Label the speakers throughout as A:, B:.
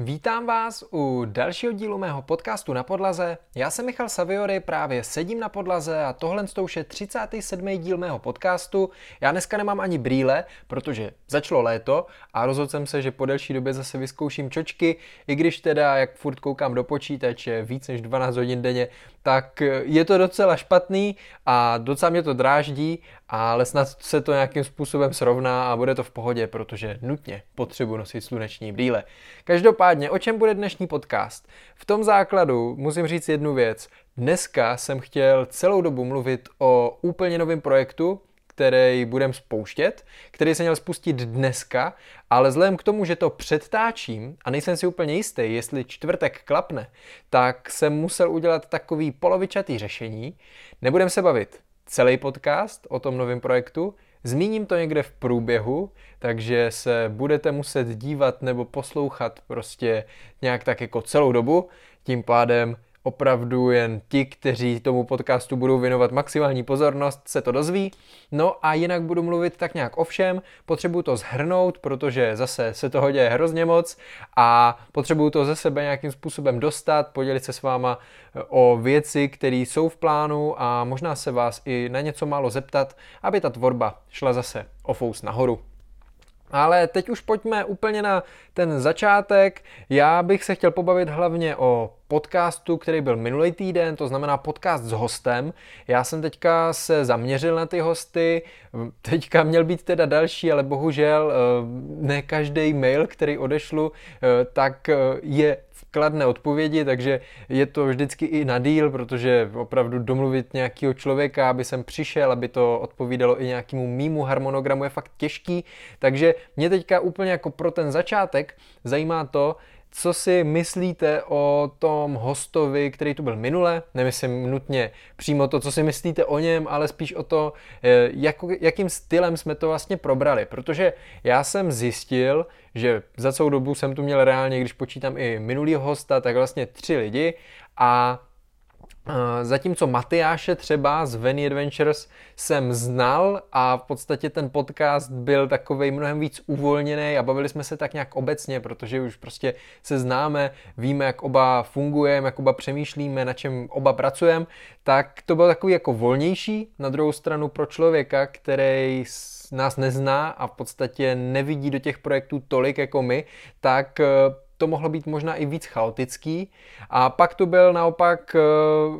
A: Vítám vás u dalšího dílu mého podcastu na podlaze. Já jsem Michal Saviory, právě sedím na podlaze a tohle už je 37. díl mého podcastu. Já dneska nemám ani brýle, protože začalo léto a rozhodl jsem se, že po delší době zase vyzkouším čočky, i když teda, jak furt koukám do počítače víc než 12 hodin denně, tak je to docela špatný a docela mě to dráždí, ale snad se to nějakým způsobem srovná a bude to v pohodě, protože nutně potřebuji nosit sluneční brýle. Každopádně, o čem bude dnešní podcast? V tom základu musím říct jednu věc. Dneska jsem chtěl celou dobu mluvit o úplně novém projektu, který budem spouštět, který se měl spustit dneska, ale vzhledem k tomu, že to předtáčím a nejsem si úplně jistý, jestli čtvrtek klapne, tak jsem musel udělat takový polovičatý řešení. Nebudem se bavit celý podcast o tom novém projektu, Zmíním to někde v průběhu, takže se budete muset dívat nebo poslouchat prostě nějak tak jako celou dobu. Tím pádem opravdu jen ti, kteří tomu podcastu budou věnovat maximální pozornost, se to dozví. No a jinak budu mluvit tak nějak o všem, potřebuju to zhrnout, protože zase se toho děje hrozně moc a potřebuju to ze sebe nějakým způsobem dostat, podělit se s váma eh, o věci, které jsou v plánu a možná se vás i na něco málo zeptat, aby ta tvorba šla zase o fous nahoru. Ale teď už pojďme úplně na ten začátek. Já bych se chtěl pobavit hlavně o podcastu, který byl minulý týden, to znamená podcast s hostem. Já jsem teďka se zaměřil na ty hosty, teďka měl být teda další, ale bohužel eh, ne každý mail, který odešlu, eh, tak eh, je kladné odpovědi, takže je to vždycky i na díl, protože opravdu domluvit nějakého člověka, aby sem přišel, aby to odpovídalo i nějakému mýmu harmonogramu je fakt těžký, takže mě teďka úplně jako pro ten začátek zajímá to, co si myslíte o tom hostovi, který tu byl minule? Nemyslím nutně přímo to, co si myslíte o něm, ale spíš o to, eh, jak, jakým stylem jsme to vlastně probrali. Protože já jsem zjistil, že za celou dobu jsem tu měl reálně, když počítám i minulý hosta, tak vlastně tři lidi a Zatímco Matyáše třeba z Veny Adventures jsem znal a v podstatě ten podcast byl takový mnohem víc uvolněný a bavili jsme se tak nějak obecně, protože už prostě se známe, víme, jak oba fungujeme, jak oba přemýšlíme, na čem oba pracujeme, tak to bylo takový jako volnější. Na druhou stranu pro člověka, který nás nezná a v podstatě nevidí do těch projektů tolik jako my, tak to mohlo být možná i víc chaotický. A pak tu byl naopak, eh,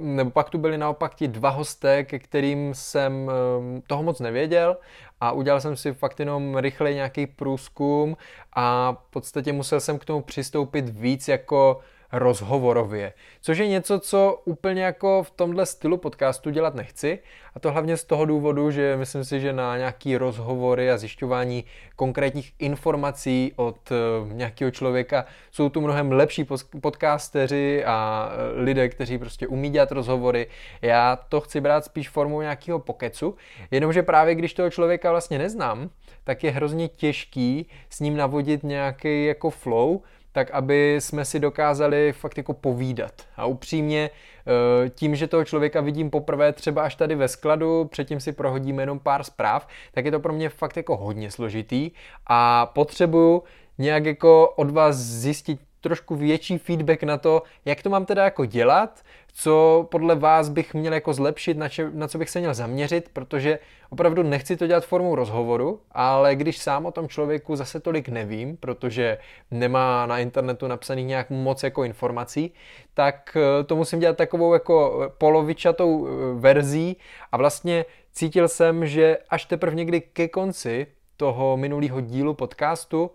A: nebo pak tu byli naopak ti dva hosté, ke kterým jsem eh, toho moc nevěděl a udělal jsem si fakt jenom rychle nějaký průzkum a v podstatě musel jsem k tomu přistoupit víc jako rozhovorově. Což je něco, co úplně jako v tomhle stylu podcastu dělat nechci. A to hlavně z toho důvodu, že myslím si, že na nějaký rozhovory a zjišťování konkrétních informací od eh, nějakého člověka jsou tu mnohem lepší podcasteři a eh, lidé, kteří prostě umí dělat rozhovory. Já to chci brát spíš formou nějakého pokecu, jenomže právě když toho člověka vlastně neznám, tak je hrozně těžký s ním navodit nějaký jako flow, tak aby jsme si dokázali fakt jako povídat. A upřímně, eh, tím, že toho člověka vidím poprvé třeba až tady ve skladu, předtím si prohodíme jenom pár zpráv, tak je to pro mě fakt jako hodně složitý a potřebuju nějak jako od vás zjistit trošku větší feedback na to, jak to mám teda jako dělat, co podle vás bych měl jako zlepšit, na, če, na co bych se měl zaměřit, protože opravdu nechci to dělat formou rozhovoru, ale když sám o tom člověku zase tolik nevím, protože nemá na internetu napsaných nějak moc jako informací, tak eh, to musím dělat takovou jako polovičatou eh, verzí. A vlastně cítil jsem, že až teprve někdy ke konci toho minulého dílu podcastu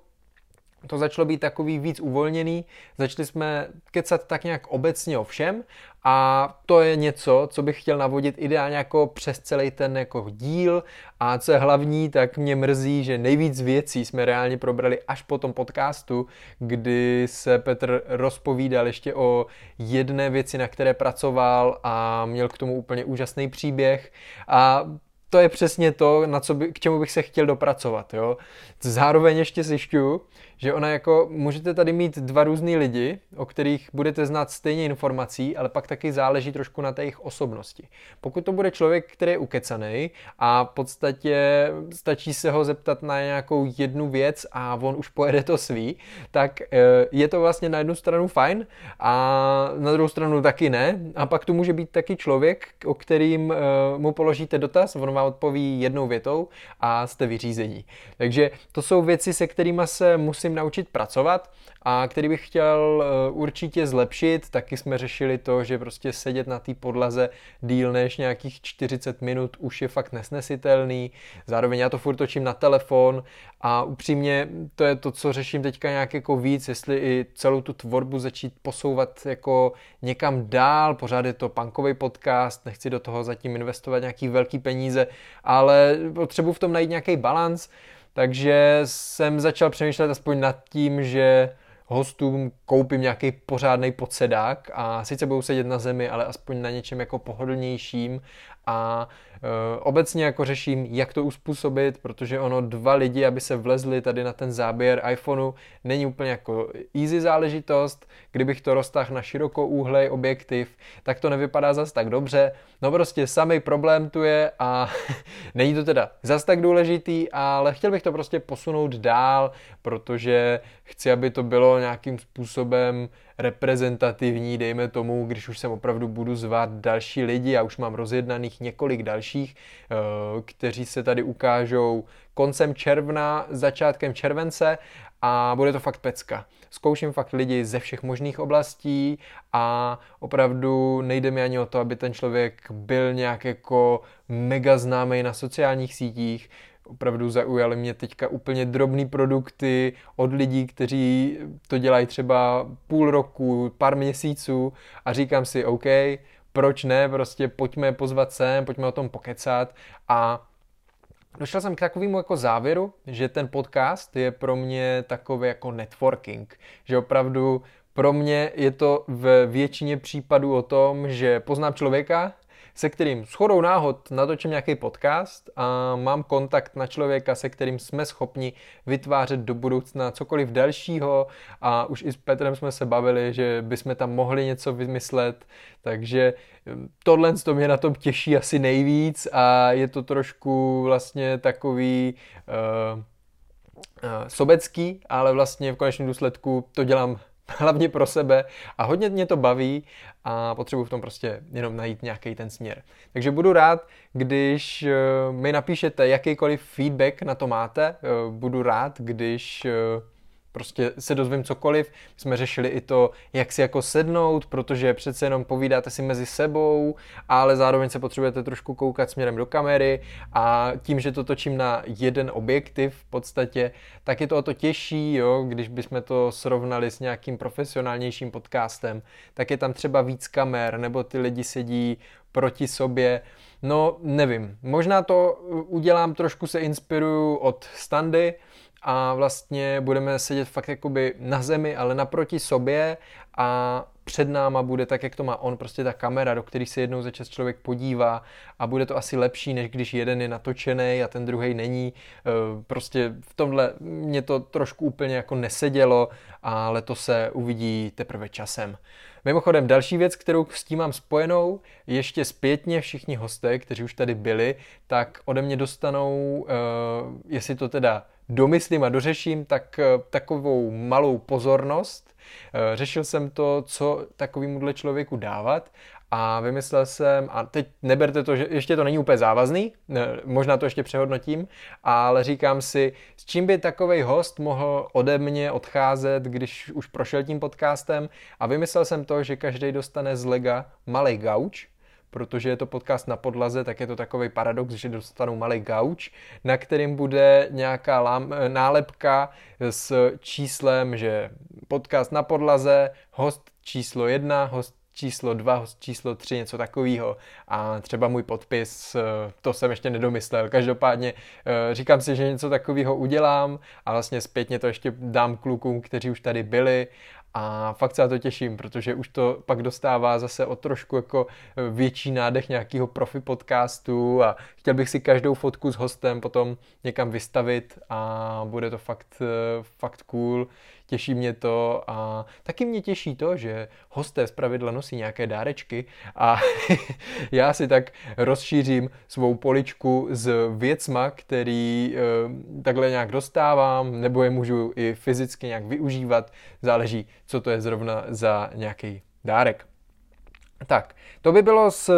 A: to začalo být takový víc uvolněný, začali jsme kecat tak nějak obecně o všem a to je něco, co bych chtěl navodit ideálně jako přes celý ten jako díl a co je hlavní, tak mě mrzí, že nejvíc věcí jsme reálně probrali až po tom podcastu, kdy se Petr rozpovídal ještě o jedné věci, na které pracoval a měl k tomu úplně úžasný příběh a to je přesně to, na co by, k čemu bych se chtěl dopracovat. Jo? Zároveň ještě zjišťuju, že ona jako, můžete tady mít dva různý lidi, o kterých budete znát stejně informací, ale pak taky záleží trošku na té jejich osobnosti. Pokud to bude člověk, který je ukecaný a v podstatě stačí se ho zeptat na nějakou jednu věc a on už pojede to svý, tak eh, je to vlastně na jednu stranu fajn a na druhou stranu taky ne. A pak tu může být taky člověk, o kterým eh, mu položíte dotaz, on vám odpoví jednou větou a jste vyřízení. Takže to jsou věci, se kterými se musím naučit pracovat a který bych chtěl eh, určitě zlepšit. Taky jsme řešili to, že prostě sedět na té podlaze díl než nějakých 40 minut už je fakt nesnesitelný. Zároveň já to furt točím na telefon a upřímně to je to, co řeším teďka nějak jako víc, jestli i celou tu tvorbu začít posouvat jako někam dál. Pořád je to punkový podcast, nechci do toho zatím investovat nějaký velký peníze, ale potřebuji v tom najít nějaký balans. Takže jsem začal přemýšlet aspoň nad tím, že hostům koupím nějaký pořádný podsedák a sice budou sedět na zemi, ale aspoň na něčem jako pohodlnějším a e, obecně jako řeším, jak to uspůsobit, protože ono dva lidi, aby se vlezli tady na ten záběr iPhoneu, není úplně jako easy záležitost. Kdybych to roztáhl na širokouhlej objektiv, tak to nevypadá zas tak dobře. No prostě samý problém tu je a není to teda zas tak důležitý, ale chtěl bych to prostě posunout dál, protože chci, aby to bylo nějakým způsobem reprezentativní, dejme tomu, když už sem opravdu budu zvát další lidi, já už mám rozjednaných několik dalších, eh, kteří se tady ukážou koncem června, začátkem července a bude to fakt pecka. Zkouším fakt lidi ze všech možných oblastí a opravdu nejde mi ani o to, aby ten člověk byl nějak jako mega známý na sociálních sítích, opravdu zaujaly mě teďka úplně drobné produkty od lidí, kteří to dělají třeba půl roku, pár měsíců a říkám si, OK, proč ne, prostě pojďme pozvat sem, pojďme o tom pokecat. A došel jsem k takovému jako závěru, že ten podcast je pro mě takový jako networking, že opravdu pro mě je to v většině případů o tom, že poznám člověka, se kterým shodou náhod natočím nějaký podcast a mám kontakt na člověka, se kterým jsme schopni vytvářet do budoucna cokoliv dalšího a už i s Petrem jsme se bavili, že bychom tam mohli něco vymyslet, takže hm, tohle to mě na tom těší asi nejvíc a je to trošku vlastně takový uh, sobecký, ale vlastně v konečném důsledku to dělám hlavně pro sebe a hodně mě to baví a potřebuji v tom prostě jenom najít nějaký ten směr. Takže budu rád, když eh, mi napíšete jakýkoliv feedback na to máte. Eh, budu rád, když eh, prostě se dozvím cokoliv. My jsme řešili i to, jak si jako sednout, protože přece jenom povídáte si mezi sebou, ale zároveň se potřebujete trošku koukat směrem do kamery a tím, že to točím na jeden objektiv v podstatě, tak je to o to těžší, jo, když bychom to srovnali s nějakým profesionálnějším podcastem, tak je tam třeba víc kamer, nebo ty lidi sedí proti sobě. No, nevím. Možná to udělám, trošku se inspiruju od standy, a vlastně budeme sedět fakt jakoby na zemi, ale naproti sobě a před náma bude tak, jak to má on, prostě ta kamera, do které se jednou za čas člověk podívá a bude to asi lepší, než když jeden je natočený a ten druhý není. E, prostě v tomhle mě to trošku úplně jako nesedělo, ale to se uvidí teprve časem. Mimochodem, další věc, kterou s tím mám spojenou, ještě zpětně všichni hosté, kteří už tady byli, tak ode mě dostanou, uh, jestli to teda domyslím a dořeším, tak eh, takovou malou pozornost. Eh, řešil jsem to, co takovémuhle člověku dávat a vymyslel jsem, a teď neberte to, že ještě to není úplně závazný, možná to ještě přehodnotím, ale říkám si, s čím by takový host mohl ode mě odcházet, když už prošel tím podcastem? A vymyslel jsem to, že každý dostane z lega malý gauč, protože je to podcast na podlaze, tak je to takový paradox, že dostanou malý gauč, na kterým bude nějaká lám, nálepka s číslem, že podcast na podlaze, host číslo jedna, host číslo 2, host číslo 3, něco takového a třeba můj podpis, to jsem ještě nedomyslel. Každopádně říkám si, že něco takového udělám a vlastně zpětně to ještě dám klukům, kteří už tady byli. A fakt se na to těším, protože už to pak dostává zase o trošku jako e, větší nádech nějakého profi podcastu a chtěl bych si každou fotku s hostem potom někam vystavit a bude to fakt, fakt cool těší mě to a taky mě těší to, že hosté pravidla nosí nějaké dárečky a já si tak rozšířím svou poličku s věcma, který e, takhle nějak dostávám, nebo je můžu i fyzicky nějak využívat, záleží, co to je zrovna za nějaký dárek. Tak, to by bylo z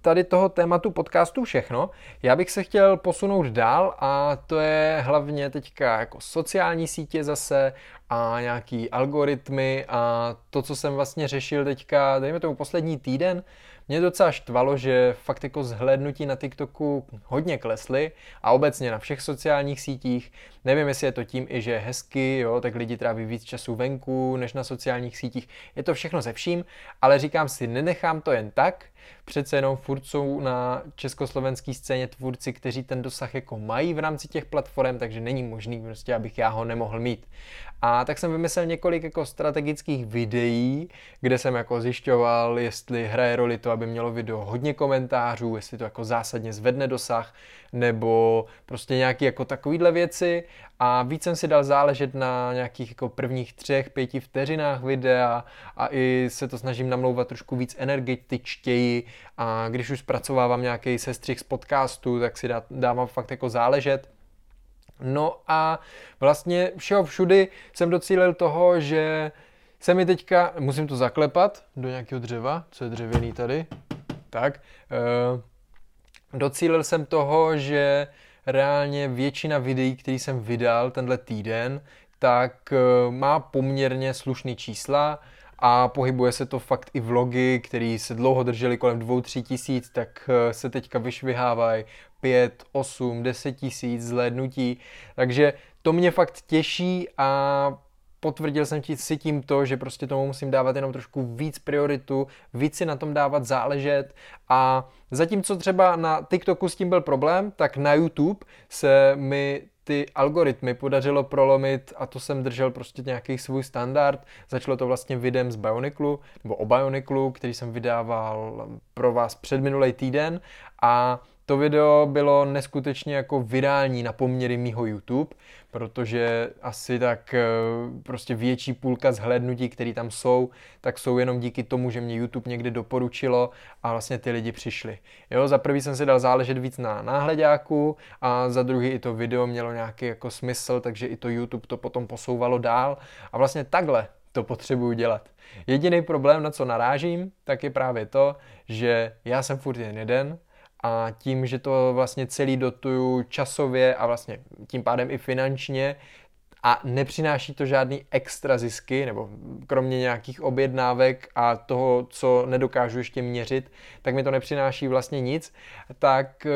A: tady toho tématu podcastu všechno. Já bych se chtěl posunout dál a to je hlavně teďka jako sociální sítě zase a nějaký algoritmy a to, co jsem vlastně řešil teďka, dejme tomu poslední týden, mě docela štvalo, že fakt jako zhlédnutí na TikToku hodně klesly a obecně na všech sociálních sítích. Nevím, jestli je to tím i, že hezky, jo, tak lidi tráví víc času venku než na sociálních sítích. Je to všechno ze vším, ale říkám si, nenechám to jen tak, přece jenom furt jsou na československé scéně tvůrci, kteří ten dosah jako mají v rámci těch platform, takže není možný prostě, abych já ho nemohl mít. A tak jsem vymyslel několik jako strategických videí, kde jsem jako zjišťoval, jestli hraje roli to, aby mělo video hodně komentářů, jestli to jako zásadně zvedne dosah, nebo prostě nějaký jako takovýhle věci a víc jsem si dal záležet na nějakých jako prvních třech, pěti vteřinách videa a i se to snažím namlouvat trošku víc energetičtěji a když už zpracovávám nějaký sestřih z podcastu, tak si dávám fakt jako záležet. No a vlastně všeho všudy jsem docílil toho, že se mi teďka, musím to zaklepat do nějakého dřeva, co je dřevěný tady, tak, uh, docílil jsem toho, že reálně většina videí, který jsem vydal tenhle týden, tak uh, má poměrně slušný čísla a pohybuje se to fakt i vlogy, které se dlouho držely kolem 2-3 tisíc, tak uh, se teďka vyšvihávají 5, 8, 10 tisíc zhlédnutí. Takže to mě fakt těší a potvrdil jsem ti si tím to, že prostě tomu musím dávat jenom trošku víc prioritu, víc si na tom dávat záležet a zatímco třeba na TikToku s tím byl problém, tak na YouTube se mi ty algoritmy podařilo prolomit a to jsem držel prostě nějaký svůj standard. Začalo to vlastně videem z Bioniclu, nebo o Bioniclu, který jsem vydával pro vás před minulý týden a to video bylo neskutečně jako virální na poměry mýho YouTube, protože asi tak eh, prostě větší půlka zhlédnutí, které tam jsou, tak jsou jenom díky tomu, že mě YouTube někdy doporučilo a vlastně ty lidi přišli. Jo, za prvý jsem si dal záležet víc na náhledáku a za druhý i to video mělo nějaký jako smysl, takže i to YouTube to potom posouvalo dál a vlastně takhle to potřebuju dělat. Jediný problém, na co narážím, tak je právě to, že já jsem furt jen jeden, a tím, že to vlastně celý dotuju časově a vlastně tím pádem i finančně a nepřináší to žádný extra zisky, nebo kromě nějakých objednávek a toho, co nedokážu ještě měřit, tak mi to nepřináší vlastně nic, tak eh,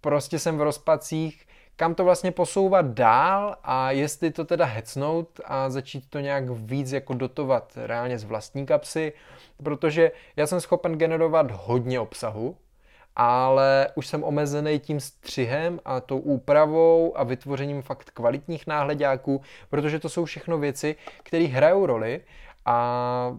A: prostě jsem v rozpacích, kam to vlastně posouvat dál a jestli to teda hecnout a začít to nějak víc jako dotovat reálně z vlastní kapsy, protože já jsem schopen generovat hodně obsahu, ale už jsem omezený tím střihem a tou úpravou a vytvořením fakt kvalitních náhledáků, protože to jsou všechno věci, které hrajou roli a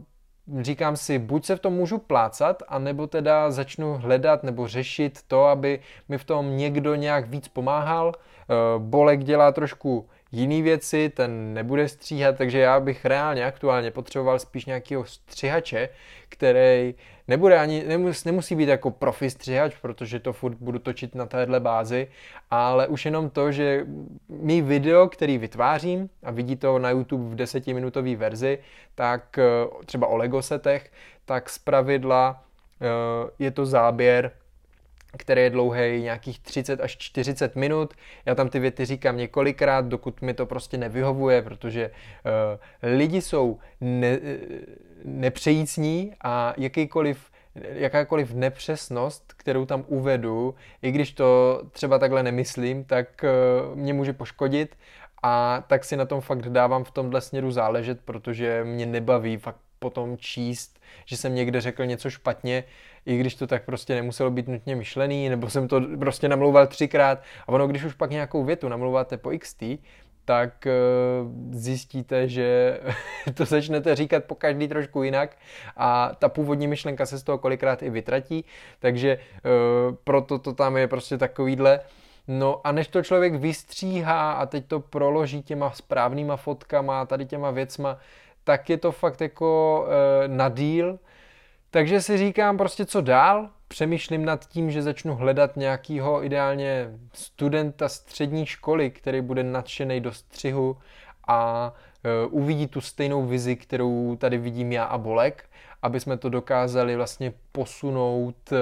A: říkám si, buď se v tom můžu plácat, anebo teda začnu hledat nebo řešit to, aby mi v tom někdo nějak víc pomáhal. Eh, Bolek dělá trošku jiný věci, ten nebude stříhat, takže já bych reálně aktuálně potřeboval spíš nějakého střihače, který nebude ani, nemus, nemusí být jako profi střihač, protože to furt budu točit na téhle bázi, ale už jenom to, že mý video, který vytvářím a vidí to na YouTube v desetiminutové verzi, tak eh, třeba o Lego setech, tak z pravidla eh, je to záběr který je dlouhý nějakých 30 až 40 minut. Já tam ty věty říkám několikrát, dokud mi to prostě nevyhovuje, protože uh, lidi jsou ne, nepřejícní a jakýkoliv jakákoliv nepřesnost, kterou tam uvedu, i když to třeba takhle nemyslím, tak uh, mě může poškodit a tak si na tom fakt dávám v tomhle směru záležet, protože mě nebaví fakt potom číst, že jsem někde řekl něco špatně, i když to tak prostě nemuselo být nutně myšlený, nebo jsem to prostě namlouval třikrát. A ono, když už pak nějakou větu namlouváte po XT, tak eh, zjistíte, že to začnete říkat po každý trošku jinak a ta původní myšlenka se z toho kolikrát i vytratí, takže eh, proto to tam je prostě takovýhle. No a než to člověk vystříhá a teď to proloží těma správnýma fotkama a tady těma věcma, tak je to fakt jako e, na díl. Takže si říkám prostě co dál, přemýšlím nad tím, že začnu hledat nějakýho ideálně studenta střední školy, který bude nadšený do střihu a e, uvidí tu stejnou vizi, kterou tady vidím já a Bolek, aby jsme to dokázali vlastně posunout e,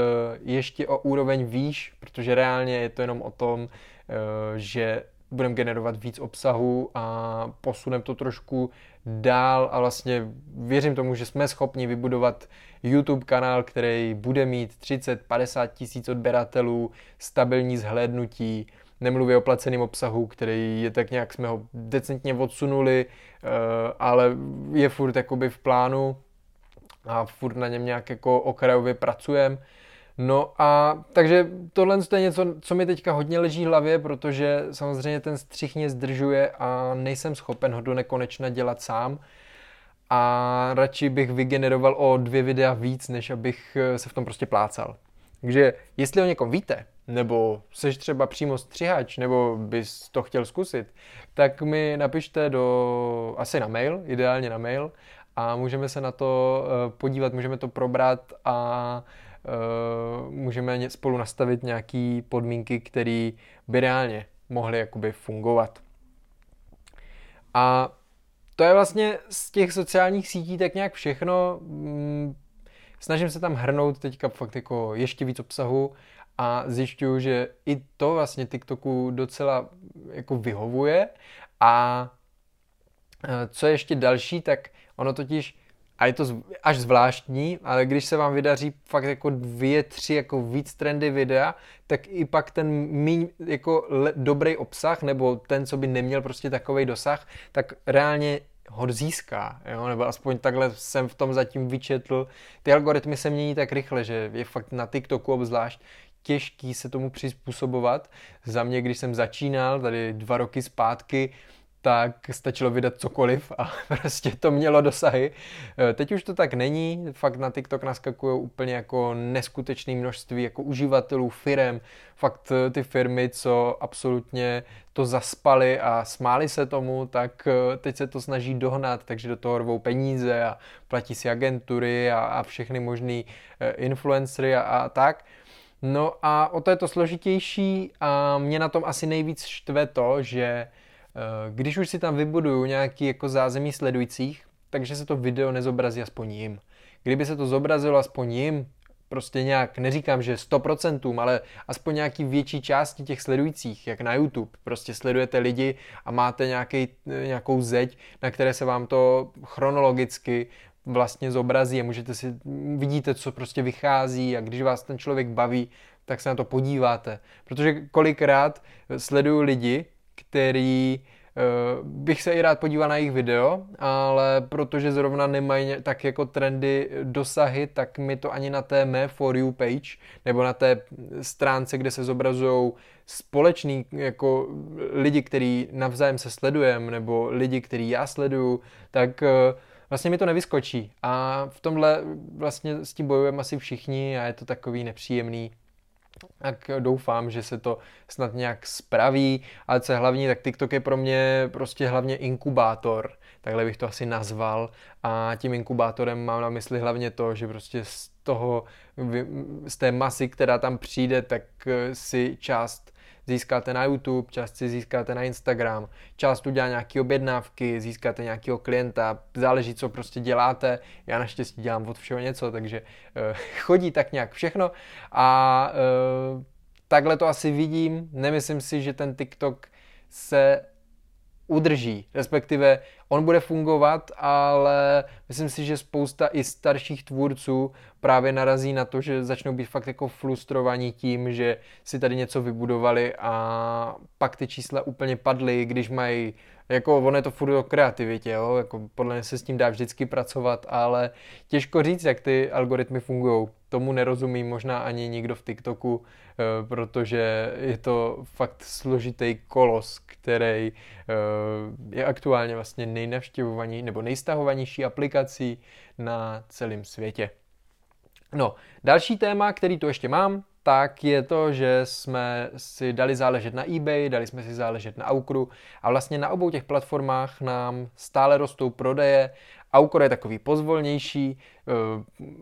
A: ještě o úroveň výš, protože reálně je to jenom o tom, e, že budeme generovat víc obsahu a posuneme to trošku dál a vlastně věřím tomu, že jsme schopni vybudovat YouTube kanál, který bude mít 30-50 tisíc odběratelů, stabilní zhlédnutí, nemluvě o placeném obsahu, který je tak nějak, jsme ho decentně odsunuli, eh, ale je furt jakoby v plánu a furt na něm nějak jako okrajově pracujeme. No a takže tohle je něco, co mi teďka hodně leží v hlavě, protože samozřejmě ten střih mě zdržuje a nejsem schopen ho do nekonečna dělat sám a radši bych vygeneroval o dvě videa víc, než abych eh, se v tom prostě plácal. Takže jestli o někom víte, nebo seš třeba přímo střihač, nebo bys to chtěl zkusit, tak mi napište do, asi na mail, ideálně na mail, a můžeme se na to eh, podívat, můžeme to probrat a můžeme spolu nastavit nějaké podmínky, které by reálně mohly jakoby fungovat. A to je vlastně z těch sociálních sítí tak nějak všechno. Mm, snažím se tam hrnout teďka fakt jako ještě víc obsahu a zjišťuju, že i to vlastně TikToku docela jako vyhovuje a eh, co je ještě další, tak ono totiž a je to až zvláštní, ale když se vám vydaří fakt jako dvě, tři jako víc trendy videa, tak i pak ten míň jako le, dobrý obsah, nebo ten, co by neměl prostě takový dosah, tak reálně ho získá, jo? nebo aspoň takhle jsem v tom zatím vyčetl. Ty algoritmy se mění tak rychle, že je fakt na TikToku obzvlášť těžký se tomu přizpůsobovat. Za mě, když jsem začínal, tady dva roky zpátky, tak stačilo vydat cokoliv a prostě to mělo dosahy. E, teď už to tak není, fakt na TikTok naskakují úplně jako neskutečné množství jako uživatelů, firem, fakt e, ty firmy, co absolutně to zaspali a smáli se tomu, tak e, teď se to snaží dohnat, takže do toho rvou peníze a platí si agentury a, a všechny možný influencery a, a tak. No a o to je to složitější a mě na tom asi nejvíc štve to, že Eh, když už si tam vybuduju nějaký jako zázemí sledujících, takže se to video nezobrazí aspoň jim. Kdyby se to zobrazilo aspoň jim, prostě nějak, neříkám, že 100%, ale aspoň nějaký větší části těch sledujících, jak na YouTube. Prostě sledujete lidi a máte nějaký, nějakou zeď, na které se vám to chronologicky vlastně zobrazí a můžete si, vidíte, co prostě vychází a když vás ten člověk baví, tak se na to podíváte. Protože kolikrát sleduju lidi, který uh, bych se i rád podíval na jejich video, ale protože zrovna nemají tak jako trendy dosahy, tak mi to ani na té mé For You page nebo na té stránce, kde se zobrazují společný jako lidi, který navzájem se sledujeme, nebo lidi, který já sleduju, tak uh, vlastně mi to nevyskočí. A v tomhle vlastně s tím bojujeme asi všichni a je to takový nepříjemný tak doufám, že se to snad nějak spraví, ale co je hlavní, tak TikTok je pro mě prostě hlavně inkubátor, takhle bych to asi nazval. A tím inkubátorem mám na mysli hlavně to, že prostě z toho, z té masy, která tam přijde, tak si část získáte na YouTube, část si získáte na Instagram, část udělá nějaké objednávky, získáte nějakého klienta, záleží, co prostě děláte. Já naštěstí dělám od všeho něco, takže uh, chodí tak nějak všechno a uh, takhle to asi vidím. Nemyslím si, že ten TikTok se udrží, respektive on bude fungovat, ale myslím si, že spousta i starších tvůrců právě narazí na to, že začnou být fakt jako frustrovaní tím, že si tady něco vybudovali a pak ty čísla úplně padly, když mají jako ono je to furt o kreativitě, jo? Jako podle mě se s tím dá vždycky pracovat, ale těžko říct, jak ty algoritmy fungují. Tomu nerozumí možná ani nikdo v TikToku, eh, protože je to fakt složitý kolos, který eh, je aktuálně vlastně nejnavštěvovanější nebo nejstahovanější aplikací na celém světě. No, další téma, který tu ještě mám, tak je to, že jsme si dali záležet na eBay, dali jsme si záležet na Aukru a vlastně na obou těch platformách nám stále rostou prodeje. Aukro je takový pozvolnější, eh,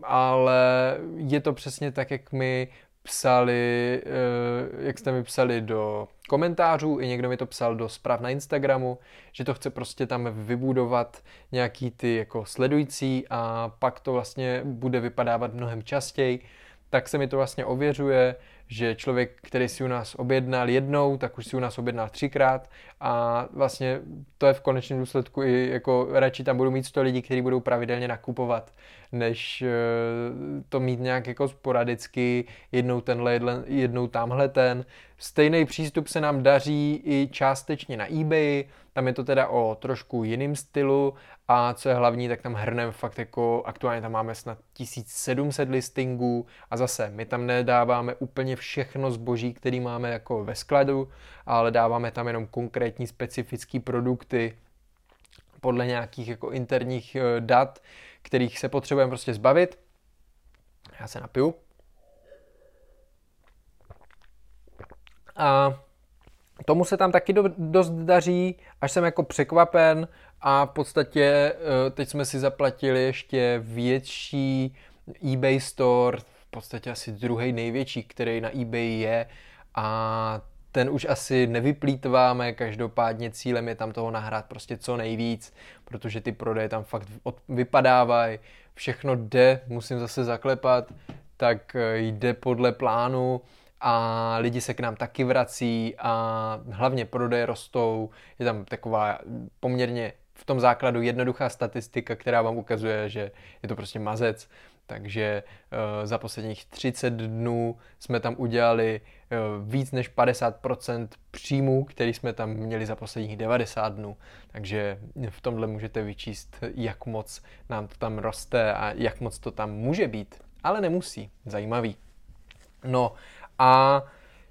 A: ale je to přesně tak, jak mi psali, eh, jak jste mi psali do komentářů, i někdo mi to psal do zpráv na Instagramu, že to chce prostě tam vybudovat nějaký ty jako sledující a pak to vlastně bude vypadávat mnohem častěji tak se mi to vlastně ověřuje, že člověk, který si u nás objednal jednou, tak už si u nás objednal třikrát a vlastně to je v konečném důsledku i jako radši tam budu mít 100 lidí, kteří budou pravidelně nakupovat, než eh, to mít nějak jako sporadicky, jednou tenhle, jednou tamhle ten. Stejný přístup se nám daří i částečně na eBay, tam je to teda o trošku jiným stylu a co je hlavní, tak tam hrneme fakt jako, aktuálně tam máme snad 1700 listingů a zase my tam nedáváme úplně všechno zboží, který máme jako ve skladu, ale dáváme tam jenom konkrétní specifické produkty podle nějakých jako interních eh, dat, kterých se potřebujeme prostě zbavit. Já se napiju. A tomu se tam taky do, dost daří, až jsem jako překvapen a v podstatě eh, teď jsme si zaplatili ještě větší eBay store, v podstatě asi druhý největší, který na eBay je a ten už asi nevyplýtváme, každopádně cílem je tam toho nahrát prostě co nejvíc, protože ty prodeje tam fakt vypadávají, všechno jde, musím zase zaklepat, tak eh, jde podle plánu, a lidi se k nám taky vrací a hlavně prodeje rostou. Je tam taková poměrně v tom základu jednoduchá statistika, která vám ukazuje, že je to prostě mazec. Takže uh, za posledních 30 dnů jsme tam udělali uh, víc než 50% příjmů, který jsme tam měli za posledních 90 dnů. Takže v tomhle můžete vyčíst, jak moc nám to tam roste a jak moc to tam může být. Ale nemusí. Zajímavý. No a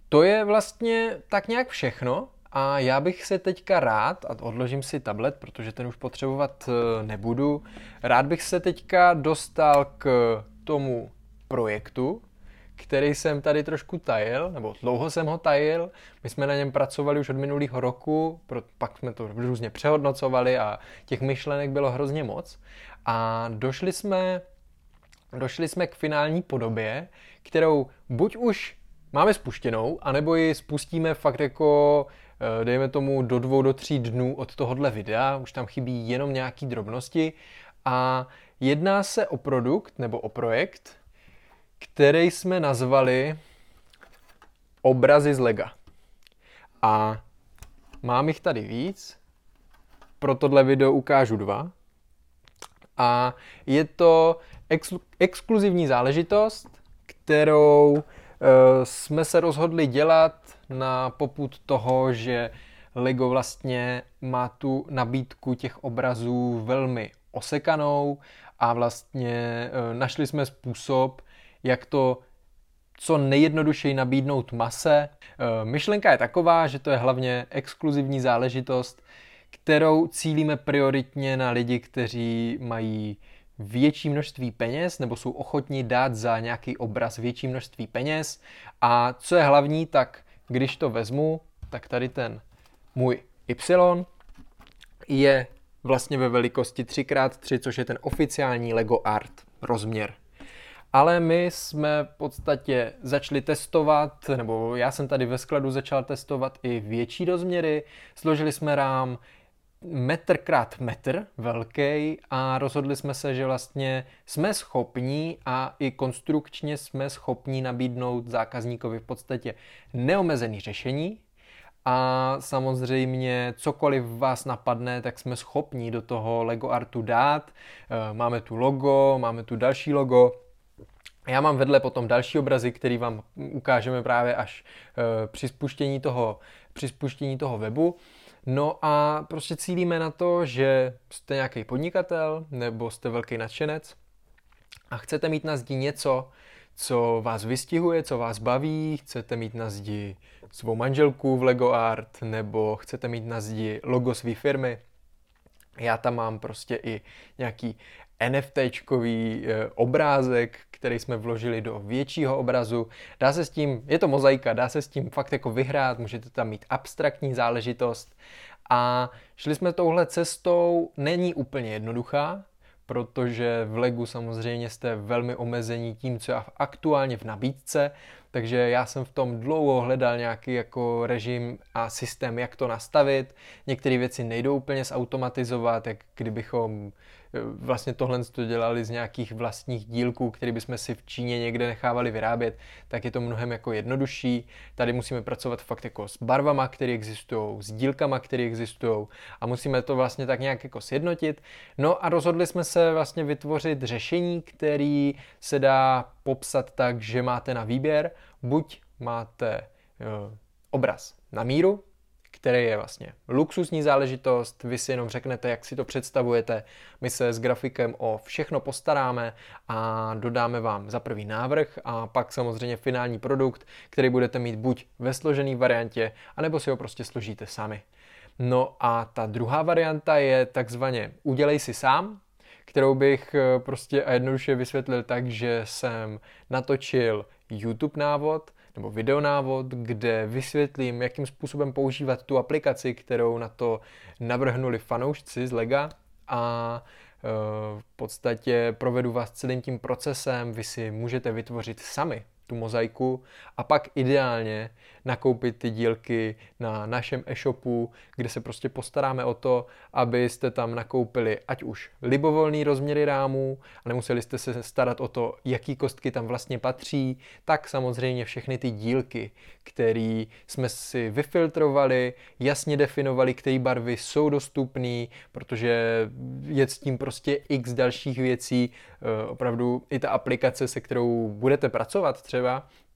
A: to je vlastně tak nějak všechno. A já bych se teďka rád, a odložím si tablet, protože ten už potřebovat eh, nebudu, rád bych se teďka dostal k tomu projektu, který jsem tady trošku tajil, nebo dlouho jsem ho tajil. My jsme na něm pracovali už od minulého roku, pak jsme to různě přehodnocovali a těch myšlenek bylo hrozně moc. A došli jsme, došli jsme k finální podobě, kterou buď už máme spuštěnou, anebo ji spustíme fakt jako, dejme tomu, do dvou, do tří dnů od tohohle videa, už tam chybí jenom nějaký drobnosti a jedná se o produkt nebo o projekt, který jsme nazvali Obrazy z Lega. A mám jich tady víc, pro tohle video ukážu dva. A je to ex- exkluzivní záležitost, kterou Eh, jsme se rozhodli dělat na poput toho, že Lego vlastně má tu nabídku těch obrazů velmi osekanou a vlastně eh, našli jsme způsob, jak to co nejjednodušeji nabídnout mase. Eh, myšlenka je taková, že to je hlavně exkluzivní záležitost, kterou cílíme prioritně na lidi, kteří mají větší množství peněz nebo jsou ochotní dát za nějaký obraz větší množství peněz. A co je hlavní, tak když to vezmu, tak tady ten můj Y je vlastně ve velikosti 3x3, což je ten oficiální Lego Art rozměr. Ale my jsme v podstatě začali testovat, nebo já jsem tady ve skladu začal testovat i větší rozměry. Složili jsme rám, metr krát metr velký a rozhodli jsme se, že vlastně jsme schopní a i konstrukčně jsme schopní nabídnout zákazníkovi v podstatě neomezený řešení a samozřejmě cokoliv vás napadne, tak jsme schopni do toho Lego Artu dát. Eh, máme tu logo, máme tu další logo, já mám vedle potom další obrazy, který vám ukážeme právě až eh, při spuštění toho, při spuštění toho webu. No a prostě cílíme na to, že jste nějaký podnikatel nebo jste velký nadšenec a chcete mít na zdi něco, co vás vystihuje, co vás baví, chcete mít na zdi svou manželku v Lego Art nebo chcete mít na zdi logo své firmy. Já tam mám prostě i nějaký NFTčkový eh, obrázek, který jsme vložili do většího obrazu. Dá se s tím, je to mozaika, dá se s tím fakt jako vyhrát, můžete tam mít abstraktní záležitost. A šli jsme touhle cestou, není úplně jednoduchá, protože v Legu samozřejmě jste velmi omezení tím, co je aktuálně v nabídce, takže já jsem v tom dlouho hledal nějaký jako režim a systém, jak to nastavit. Některé věci nejdou úplně zautomatizovat, jak kdybychom vlastně tohle to dělali z nějakých vlastních dílků, které bychom si v Číně někde nechávali vyrábět, tak je to mnohem jako jednodušší. Tady musíme pracovat fakt jako s barvama, které existují, s dílkama, které existují a musíme to vlastně tak nějak jako sjednotit. No a rozhodli jsme se vlastně vytvořit řešení, který se dá popsat tak, že máte na výběr, buď máte uh, obraz na míru, který je vlastně luxusní záležitost, vy si jenom řeknete, jak si to představujete, my se s grafikem o všechno postaráme a dodáme vám za první návrh a pak samozřejmě finální produkt, který budete mít buď ve složené variantě, anebo si ho prostě složíte sami. No a ta druhá varianta je takzvaně udělej si sám, kterou bych eh, prostě a jednoduše vysvětlil tak, že jsem natočil YouTube návod, nebo videonávod, kde vysvětlím, jakým způsobem používat tu aplikaci, kterou na to navrhnuli fanoušci z Lega. A e, v podstatě provedu vás celým tím procesem, vy si můžete vytvořit sami tu mozaiku a pak ideálně nakoupit ty dílky na našem e-shopu, kde se prostě postaráme o to, abyste tam nakoupili ať už libovolný rozměry rámů a nemuseli jste se starat o to, jaký kostky tam vlastně patří, tak samozřejmě všechny ty dílky, které jsme si vyfiltrovali, jasně definovali, které barvy jsou dostupné, protože je s tím prostě x dalších věcí, eh, opravdu i ta aplikace, se kterou budete pracovat třeba,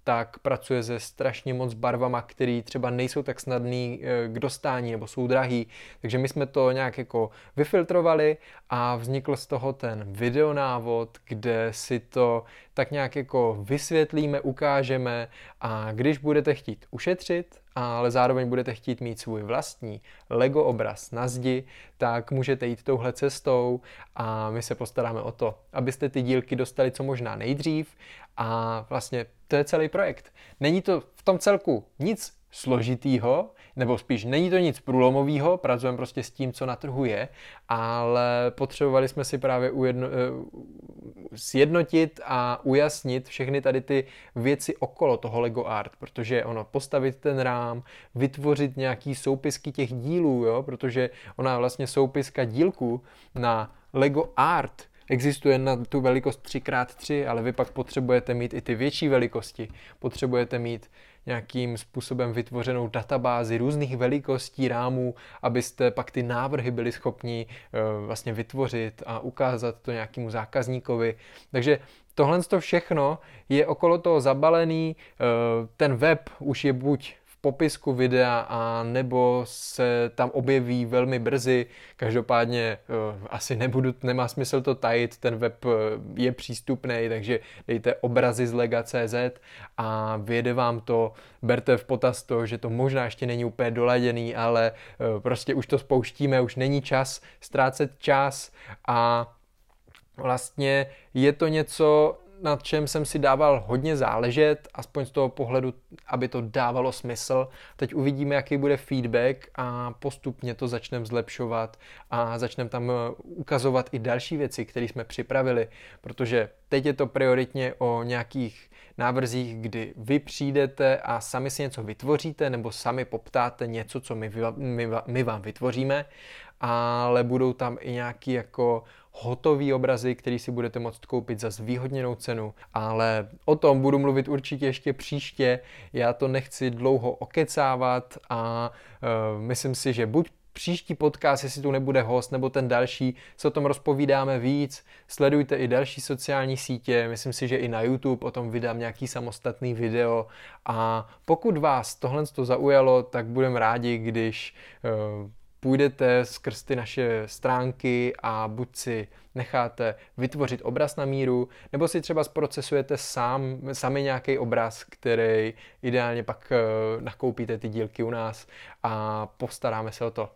A: tak pracuje se strašně moc barvama, které třeba nejsou tak snadný eh, k dostání nebo jsou drahý. Takže my jsme to nějak jako vyfiltrovali a vznikl z toho ten videonávod, kde si to tak nějak jako vysvětlíme, ukážeme a když budete chtít ušetřit, ale zároveň budete chtít mít svůj vlastní Lego obraz na zdi, tak můžete jít touhle cestou a my se postaráme o to, abyste ty dílky dostali co možná nejdřív a vlastně to je celý projekt. Není to v tom celku nic složitýho, nebo spíš není to nic průlomového, pracujeme prostě s tím, co na trhu je, ale potřebovali jsme si právě ujedno, uh, sjednotit a ujasnit všechny tady ty věci okolo toho Lego Art, protože ono postavit ten rám, vytvořit nějaký soupisky těch dílů, jo, protože ona vlastně soupiska dílku na Lego Art existuje na tu velikost 3x3, ale vy pak potřebujete mít i ty větší velikosti. Potřebujete mít nějakým způsobem vytvořenou databázi různých velikostí rámů, abyste pak ty návrhy byli schopni uh, vlastně vytvořit a ukázat to nějakému zákazníkovi. Takže tohle to všechno je okolo toho zabalený, uh, ten web už je buď popisku videa a nebo se tam objeví velmi brzy. Každopádně uh, asi nebudu, nemá smysl to tajit, ten web uh, je přístupný, takže dejte obrazy z lega.cz a vyjede vám to, berte v potaz to, že to možná ještě není úplně doladěný, ale uh, prostě už to spouštíme, už není čas ztrácet čas a vlastně je to něco, na čem jsem si dával hodně záležet, aspoň z toho pohledu, aby to dávalo smysl. Teď uvidíme, jaký bude feedback a postupně to začneme zlepšovat a začneme tam eh, ukazovat i další věci, které jsme připravili, protože teď je to prioritně o nějakých návrzích, kdy vy přijdete a sami si něco vytvoříte nebo sami poptáte něco, co my, my, my vám vytvoříme, ale budou tam i nějaký jako hotový obrazy, který si budete moct koupit za zvýhodněnou cenu, ale o tom budu mluvit určitě ještě příště. Já to nechci dlouho okecávat a uh, myslím si, že buď příští podcast, jestli tu nebude host, nebo ten další, se o tom rozpovídáme víc. Sledujte i další sociální sítě, myslím si, že i na YouTube o tom vydám nějaký samostatný video a pokud vás tohle to zaujalo, tak budeme rádi, když uh, půjdete skrz ty naše stránky a buď si necháte vytvořit obraz na míru, nebo si třeba zprocesujete sám, sami nějaký obraz, který ideálně pak uh, nakoupíte ty dílky u nás a postaráme se o to,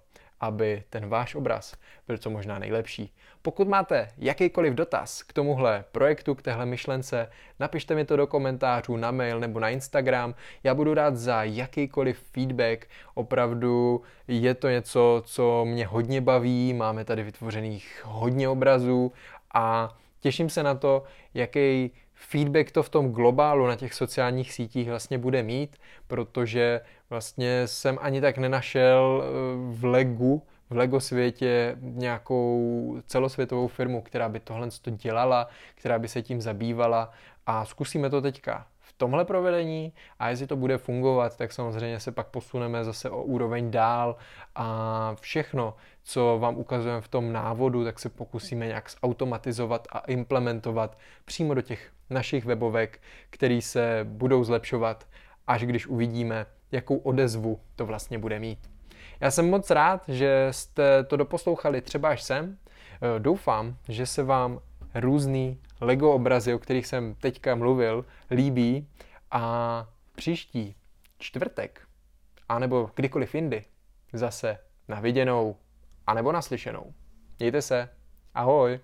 A: aby ten váš obraz byl co možná nejlepší. Pokud máte jakýkoliv dotaz k tomuhle projektu, k téhle myšlence, napište mi to do komentářů na mail nebo na Instagram. Já budu rád za jakýkoliv feedback. Opravdu je to něco, co mě hodně baví. Máme tady vytvořených hodně obrazů a těším se na to, jaký feedback to v tom globálu na těch sociálních sítích vlastně bude mít, protože vlastně jsem ani tak nenašel eh, v Legu, v Lego světě nějakou celosvětovou firmu, která by tohle dělala, která by se tím zabývala. A zkusíme to teďka tomhle provedení a jestli to bude fungovat, tak samozřejmě se pak posuneme zase o úroveň dál a všechno, co vám ukazujeme v tom návodu, tak se pokusíme nějak zautomatizovat a implementovat přímo do těch našich webovek, které se budou zlepšovat, až když uvidíme, jakou odezvu to vlastně bude mít. Já jsem moc rád, že jste to doposlouchali třeba až sem. Eh, doufám, že se vám různý Lego obrazy, o kterých jsem teďka mluvil, líbí a příští čtvrtek, anebo kdykoliv jindy, zase na viděnou, anebo naslyšenou. Mějte se. Ahoj.